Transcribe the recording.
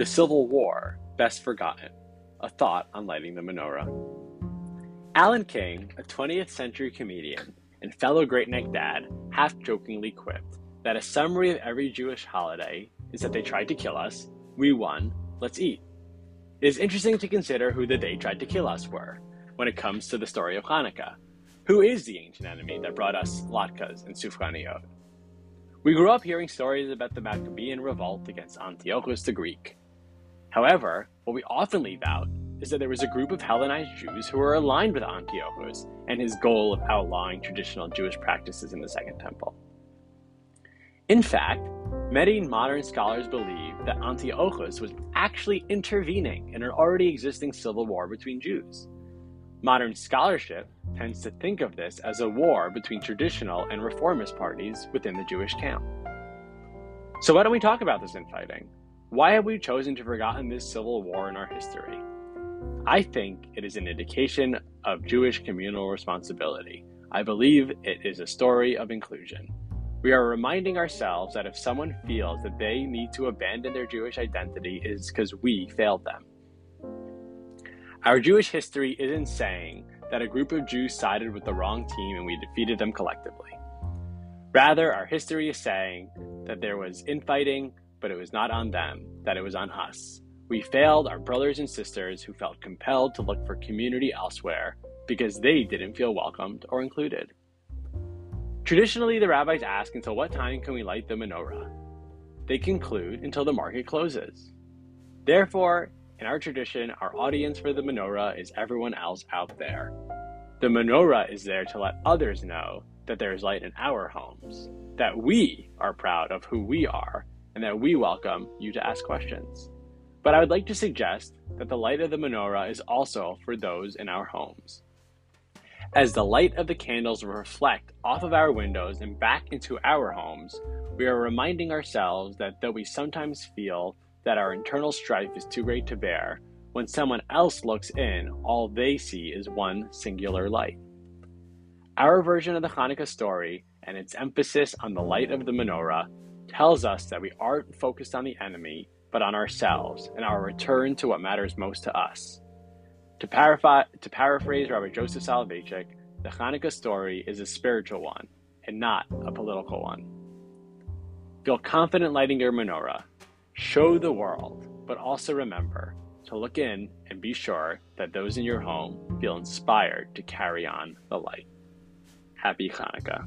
The Civil War, Best Forgotten A Thought on Lighting the Menorah. Alan King, a 20th century comedian and fellow great neck dad, half jokingly quipped that a summary of every Jewish holiday is that they tried to kill us, we won, let's eat. It is interesting to consider who the they tried to kill us were when it comes to the story of Hanukkah. Who is the ancient enemy that brought us latkes and sufganiyot? We grew up hearing stories about the Maccabean revolt against Antiochus the Greek. However, what we often leave out is that there was a group of Hellenized Jews who were aligned with Antiochus and his goal of outlawing traditional Jewish practices in the Second Temple. In fact, many modern scholars believe that Antiochus was actually intervening in an already existing civil war between Jews. Modern scholarship tends to think of this as a war between traditional and reformist parties within the Jewish camp. So, why don't we talk about this infighting? Why have we chosen to forgotten this civil war in our history? I think it is an indication of Jewish communal responsibility. I believe it is a story of inclusion. We are reminding ourselves that if someone feels that they need to abandon their Jewish identity, it is because we failed them. Our Jewish history isn't saying that a group of Jews sided with the wrong team and we defeated them collectively. Rather, our history is saying that there was infighting, but it was not on them, that it was on us. We failed our brothers and sisters who felt compelled to look for community elsewhere because they didn't feel welcomed or included. Traditionally, the rabbis ask until what time can we light the menorah? They conclude until the market closes. Therefore, in our tradition, our audience for the menorah is everyone else out there. The menorah is there to let others know that there is light in our homes, that we are proud of who we are, and that we welcome you to ask questions. But I would like to suggest that the light of the menorah is also for those in our homes. As the light of the candles reflect off of our windows and back into our homes, we are reminding ourselves that though we sometimes feel that our internal strife is too great to bear, when someone else looks in, all they see is one singular light. Our version of the Hanukkah story and its emphasis on the light of the menorah tells us that we aren't focused on the enemy, but on ourselves and our return to what matters most to us. To, to paraphrase Rabbi Joseph Soloveitchik, the Hanukkah story is a spiritual one and not a political one. Feel confident lighting your menorah Show the world, but also remember to look in and be sure that those in your home feel inspired to carry on the light. Happy Hanukkah.